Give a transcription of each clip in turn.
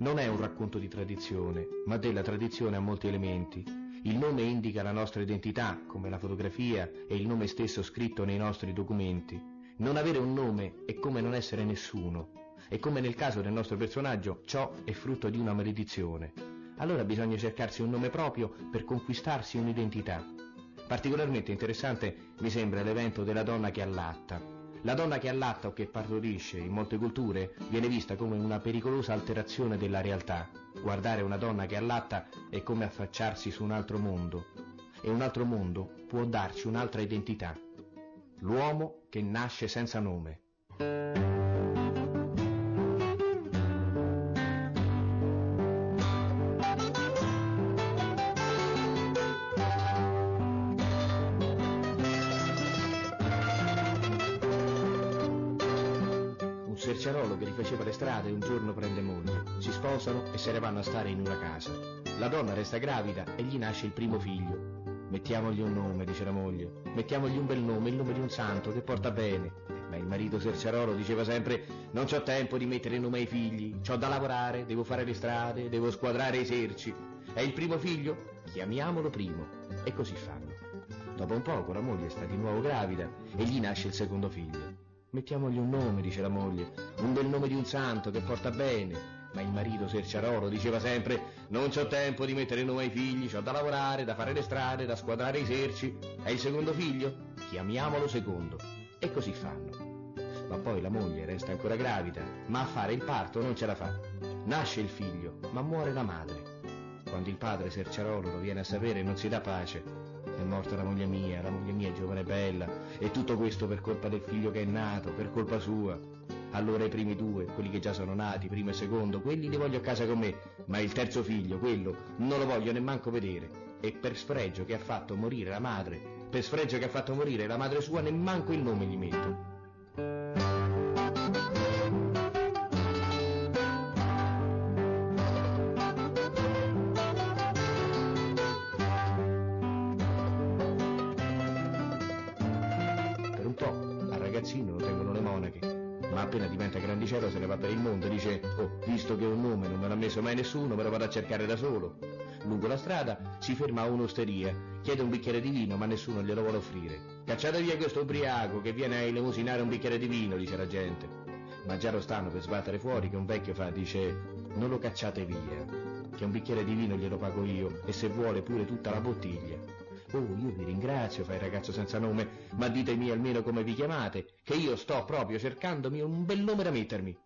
non è un racconto di tradizione, ma della tradizione ha molti elementi. Il nome indica la nostra identità, come la fotografia e il nome stesso scritto nei nostri documenti. Non avere un nome è come non essere nessuno, e come nel caso del nostro personaggio, ciò è frutto di una maledizione. Allora bisogna cercarsi un nome proprio per conquistarsi un'identità. Particolarmente interessante mi sembra l'evento della donna che allatta, la donna che allatta o che partorisce in molte culture viene vista come una pericolosa alterazione della realtà. Guardare una donna che allatta è come affacciarsi su un altro mondo e un altro mondo può darci un'altra identità. L'uomo che nasce senza nome. Serciarolo che rifaceva le strade un giorno prende moglie, si sposano e se ne vanno a stare in una casa. La donna resta gravida e gli nasce il primo figlio. Mettiamogli un nome, dice la moglie, mettiamogli un bel nome, il nome di un santo che porta bene. Ma il marito Serciarolo diceva sempre non c'ho tempo di mettere nome ai figli, c'ho da lavorare, devo fare le strade, devo squadrare i serci. È il primo figlio? Chiamiamolo primo. E così fanno. Dopo un poco la moglie sta di nuovo gravida e gli nasce il secondo figlio. Mettiamogli un nome, dice la moglie, un bel nome di un santo che porta bene. Ma il marito Serciarolo diceva sempre non c'ho tempo di mettere nome ai figli, c'ho da lavorare, da fare le strade, da squadrare i serci. È il secondo figlio? Chiamiamolo secondo. E così fanno. Ma poi la moglie resta ancora gravida, ma a fare il parto non ce la fa. Nasce il figlio, ma muore la madre. Quando il padre Serciarolo lo viene a sapere non si dà pace è morta la moglie mia, la moglie mia è giovane e bella, e tutto questo per colpa del figlio che è nato, per colpa sua. Allora i primi due, quelli che già sono nati, primo e secondo, quelli li voglio a casa con me, ma il terzo figlio, quello, non lo voglio nemmanco vedere. E per sfregio che ha fatto morire la madre, per sfregio che ha fatto morire la madre sua, nemmanco il nome gli metto. Appena diventa grandicello se ne va per il mondo e dice oh, visto che un nome non me l'ha messo mai nessuno, me lo vado a cercare da solo. Lungo la strada si ferma a un'osteria, chiede un bicchiere di vino ma nessuno glielo vuole offrire. Cacciate via questo ubriaco che viene a elemosinare un bicchiere di vino, dice la gente. Ma già lo stanno per sbattere fuori che un vecchio fa, dice non lo cacciate via, che un bicchiere di vino glielo pago io e se vuole pure tutta la bottiglia. Oh, io vi ringrazio, fa il ragazzo senza nome, ma ditemi almeno come vi chiamate, che io sto proprio cercandomi un bel nome da mettermi.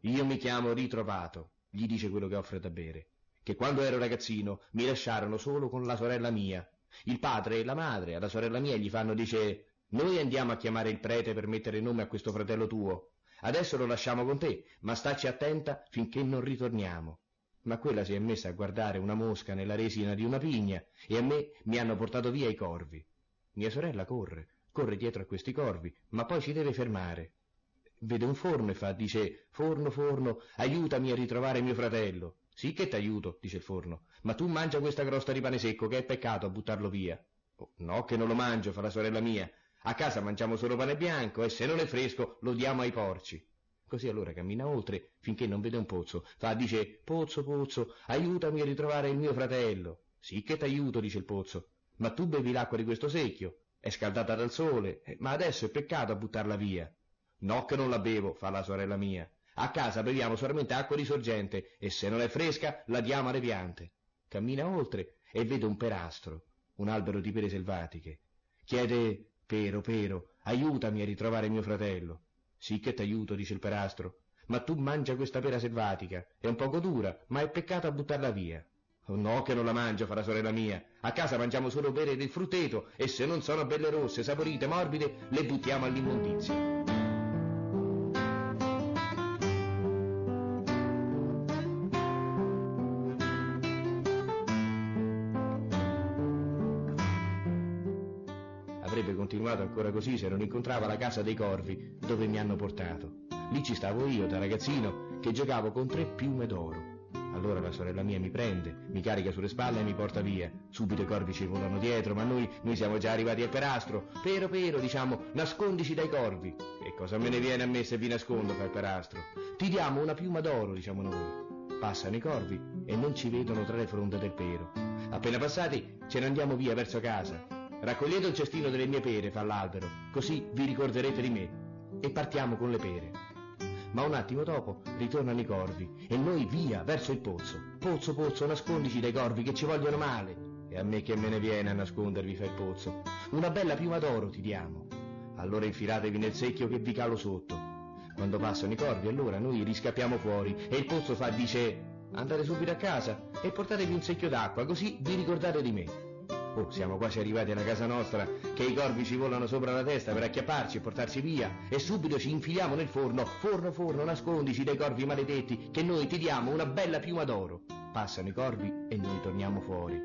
Io mi chiamo Ritrovato, gli dice quello che offre da bere, che quando ero ragazzino mi lasciarono solo con la sorella mia. Il padre e la madre alla sorella mia gli fanno, dice, noi andiamo a chiamare il prete per mettere nome a questo fratello tuo. Adesso lo lasciamo con te, ma stacci attenta finché non ritorniamo ma quella si è messa a guardare una mosca nella resina di una pigna e a me mi hanno portato via i corvi. Mia sorella corre, corre dietro a questi corvi, ma poi si deve fermare. Vede un forno e fa, dice, forno, forno, aiutami a ritrovare mio fratello. Sì che t'aiuto, dice il forno, ma tu mangia questa crosta di pane secco che è peccato a buttarlo via. Oh, no che non lo mangio, fa la sorella mia. A casa mangiamo solo pane bianco e se non è fresco lo diamo ai porci. Così allora cammina oltre finché non vede un pozzo. Fa, dice, pozzo, pozzo, aiutami a ritrovare il mio fratello. Sì che t'aiuto, dice il pozzo, ma tu bevi l'acqua di questo secchio. È scaldata dal sole, eh, ma adesso è peccato a buttarla via. No che non la bevo, fa la sorella mia. A casa beviamo solamente acqua di sorgente e se non è fresca la diamo alle piante. Cammina oltre e vede un perastro, un albero di pere selvatiche. Chiede, pero, pero, aiutami a ritrovare mio fratello. Sì che t'aiuto, dice il perastro, ma tu mangia questa pera selvatica, è un poco dura, ma è peccato a buttarla via. Oh no che non la mangio, fa la sorella mia. A casa mangiamo solo pere del frutteto e se non sono belle rosse, saporite, morbide, le buttiamo all'immondizia. Avrebbe continuato ancora così se non incontrava la casa dei corvi dove mi hanno portato. Lì ci stavo io da ragazzino che giocavo con tre piume d'oro. Allora la sorella mia mi prende, mi carica sulle spalle e mi porta via. Subito i corvi ci volano dietro, ma noi, noi siamo già arrivati al perastro. Pero, pero, diciamo, nascondici dai corvi. E cosa me ne viene a me se vi nascondo, il perastro? Ti diamo una piuma d'oro, diciamo noi. passano i corvi e non ci vedono tra le fronde del pero. Appena passati ce ne andiamo via verso casa. Raccogliete il cestino delle mie pere, fa l'albero, così vi ricorderete di me. E partiamo con le pere. Ma un attimo dopo ritornano i corvi e noi via verso il pozzo. Pozzo, pozzo, nascondici dai corvi che ci vogliono male. E a me che me ne viene a nascondervi fa il pozzo. Una bella piuma d'oro ti diamo. Allora infilatevi nel secchio che vi calo sotto. Quando passano i corvi allora noi riscappiamo fuori e il pozzo fa dice andate subito a casa e portatevi un secchio d'acqua così vi ricordate di me. Oh, siamo quasi arrivati alla casa nostra, che i corvi ci volano sopra la testa per acchiapparci e portarci via, e subito ci infiliamo nel forno. Forno, forno, nascondici dai corvi maledetti, che noi ti diamo una bella piuma d'oro. Passano i corvi e noi torniamo fuori.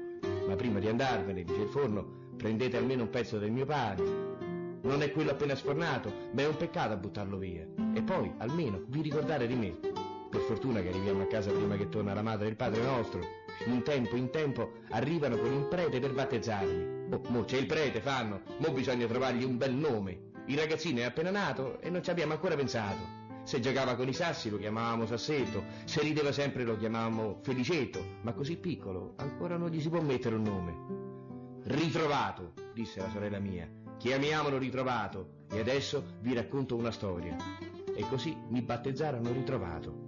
Ma prima di andarvene, dice il forno, prendete almeno un pezzo del mio pane. Non è quello appena sfornato, ma è un peccato a buttarlo via. E poi, almeno, vi ricordate di me. Per fortuna che arriviamo a casa prima che torna la madre e il padre nostro. In tempo, in tempo, arrivano con il prete per battezzarli. Oh, mo c'è il prete, fanno. Mo bisogna trovargli un bel nome. Il ragazzino è appena nato e non ci abbiamo ancora pensato. Se giocava con i sassi lo chiamavamo Sassetto, se rideva sempre lo chiamavamo Felicetto, ma così piccolo ancora non gli si può mettere un nome. Ritrovato, disse la sorella mia, chiamiamolo ritrovato e adesso vi racconto una storia. E così mi battezzarono ritrovato.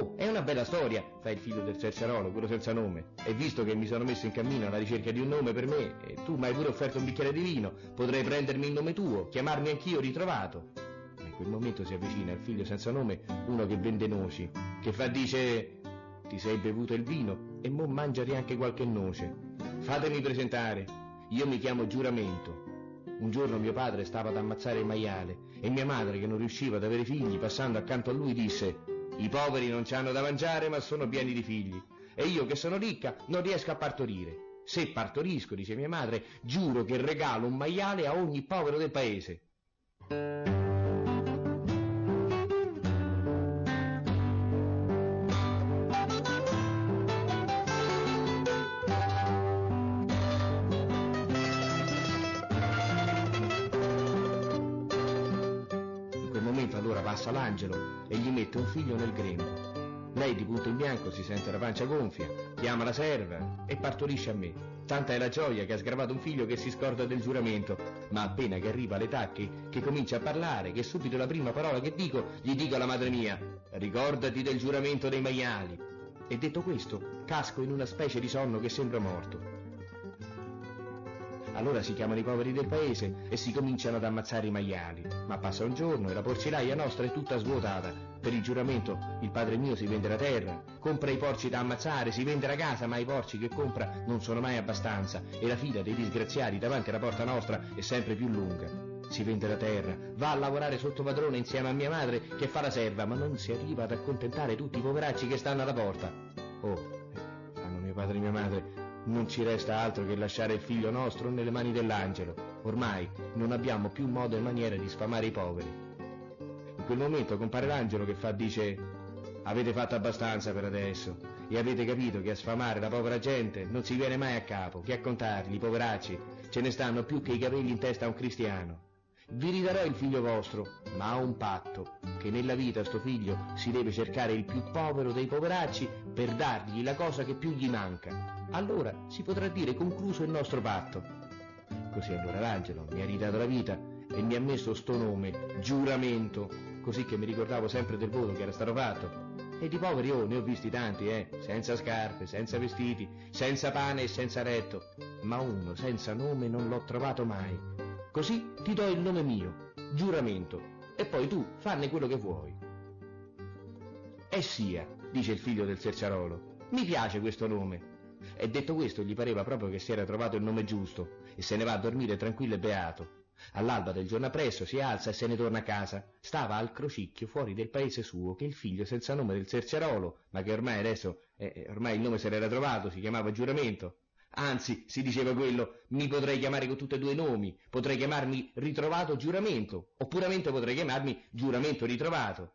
Oh, è una bella storia, fa il figlio del Cersarolo, quello senza nome. E visto che mi sono messo in cammino alla ricerca di un nome per me, e tu mi hai pure offerto un bicchiere di vino, potrei prendermi il nome tuo, chiamarmi anch'io ritrovato quel momento si avvicina il figlio senza nome, uno che vende noci, che fa dice ti sei bevuto il vino e mo mangiati anche qualche noce. Fatemi presentare, io mi chiamo Giuramento. Un giorno mio padre stava ad ammazzare il maiale e mia madre, che non riusciva ad avere figli, passando accanto a lui disse i poveri non ci hanno da mangiare ma sono pieni di figli e io che sono ricca non riesco a partorire. Se partorisco, dice mia madre, giuro che regalo un maiale a ogni povero del paese. Passa l'angelo e gli mette un figlio nel grembo. Lei di punto in bianco si sente la pancia gonfia, chiama la serva e partorisce a me. Tanta è la gioia che ha sgravato un figlio che si scorda del giuramento, ma appena che arriva all'età che, che comincia a parlare, che subito la prima parola che dico, gli dico alla madre mia, ricordati del giuramento dei maiali. E detto questo, casco in una specie di sonno che sembra morto. Allora si chiamano i poveri del paese e si cominciano ad ammazzare i maiali. Ma passa un giorno e la porcilaia nostra è tutta svuotata. Per il giuramento il padre mio si vende la terra, compra i porci da ammazzare, si vende la casa, ma i porci che compra non sono mai abbastanza e la fila dei disgraziati davanti alla porta nostra è sempre più lunga. Si vende la terra, va a lavorare sotto padrone insieme a mia madre che fa la serva, ma non si arriva ad accontentare tutti i poveracci che stanno alla porta. Oh, fanno mio padre e mia madre, non ci resta altro che lasciare il figlio nostro nelle mani dell'angelo. Ormai non abbiamo più modo e maniera di sfamare i poveri. In quel momento compare l'angelo che fa dice avete fatto abbastanza per adesso e avete capito che a sfamare la povera gente non si viene mai a capo, che a contarli, i poveracci, ce ne stanno più che i capelli in testa a un cristiano. Vi ridarò il figlio vostro, ma a un patto, che nella vita sto figlio si deve cercare il più povero dei poveracci per dargli la cosa che più gli manca allora si potrà dire concluso il nostro patto. Così allora l'angelo mi ha ridato la vita e mi ha messo sto nome, giuramento, così che mi ricordavo sempre del voto che era stato fatto. E di poveri oh, ne ho visti tanti, eh, senza scarpe, senza vestiti, senza pane e senza letto, ma uno senza nome non l'ho trovato mai. Così ti do il nome mio, giuramento, e poi tu fanne quello che vuoi. E sia, dice il figlio del Serciarolo, mi piace questo nome, e detto questo gli pareva proprio che si era trovato il nome giusto e se ne va a dormire tranquillo e beato. All'alba del giorno appresso si alza e se ne torna a casa. Stava al crocicchio fuori del paese suo che il figlio senza nome del Serciarolo, ma che ormai adesso, eh, ormai il nome se l'era trovato, si chiamava Giuramento. Anzi, si diceva quello, mi potrei chiamare con tutti e due i nomi, potrei chiamarmi Ritrovato Giuramento, o potrei chiamarmi Giuramento Ritrovato.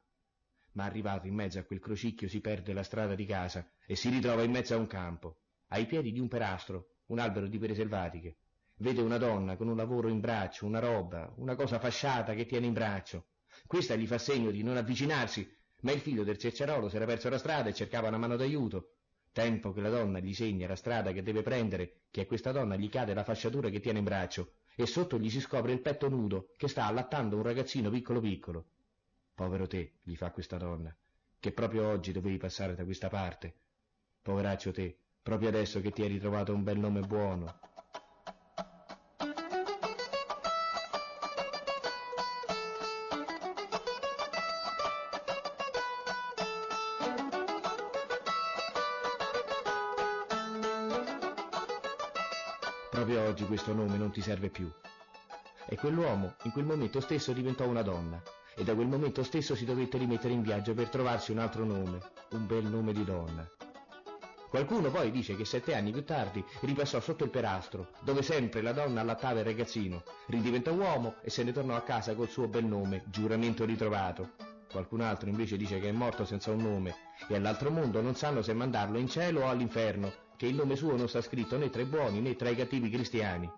Ma arrivato in mezzo a quel crocicchio si perde la strada di casa e si ritrova in mezzo a un campo ai piedi di un perastro, un albero di pere selvatiche. Vede una donna con un lavoro in braccio, una roba, una cosa fasciata che tiene in braccio. Questa gli fa segno di non avvicinarsi, ma il figlio del cerciarolo si era perso la strada e cercava una mano d'aiuto. Tempo che la donna gli segna la strada che deve prendere, che a questa donna gli cade la fasciatura che tiene in braccio, e sotto gli si scopre il petto nudo che sta allattando un ragazzino piccolo piccolo. Povero te, gli fa questa donna, che proprio oggi dovevi passare da questa parte. Poveraccio te, proprio adesso che ti hai ritrovato un bel nome buono. Oggi questo nome non ti serve più. E quell'uomo in quel momento stesso diventò una donna e da quel momento stesso si dovette rimettere in viaggio per trovarsi un altro nome, un bel nome di donna. Qualcuno poi dice che sette anni più tardi ripassò sotto il perastro, dove sempre la donna allattava il ragazzino, ridiventò uomo e se ne tornò a casa col suo bel nome, giuramento ritrovato. Qualcun altro invece dice che è morto senza un nome e all'altro mondo non sanno se mandarlo in cielo o all'inferno, che il nome suo non sta scritto né tra i buoni né tra i cattivi cristiani.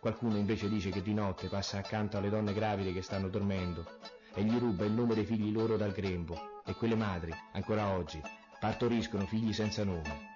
Qualcuno invece dice che di notte passa accanto alle donne gravide che stanno dormendo e gli ruba il nome dei figli loro dal grembo e quelle madri, ancora oggi, partoriscono figli senza nome.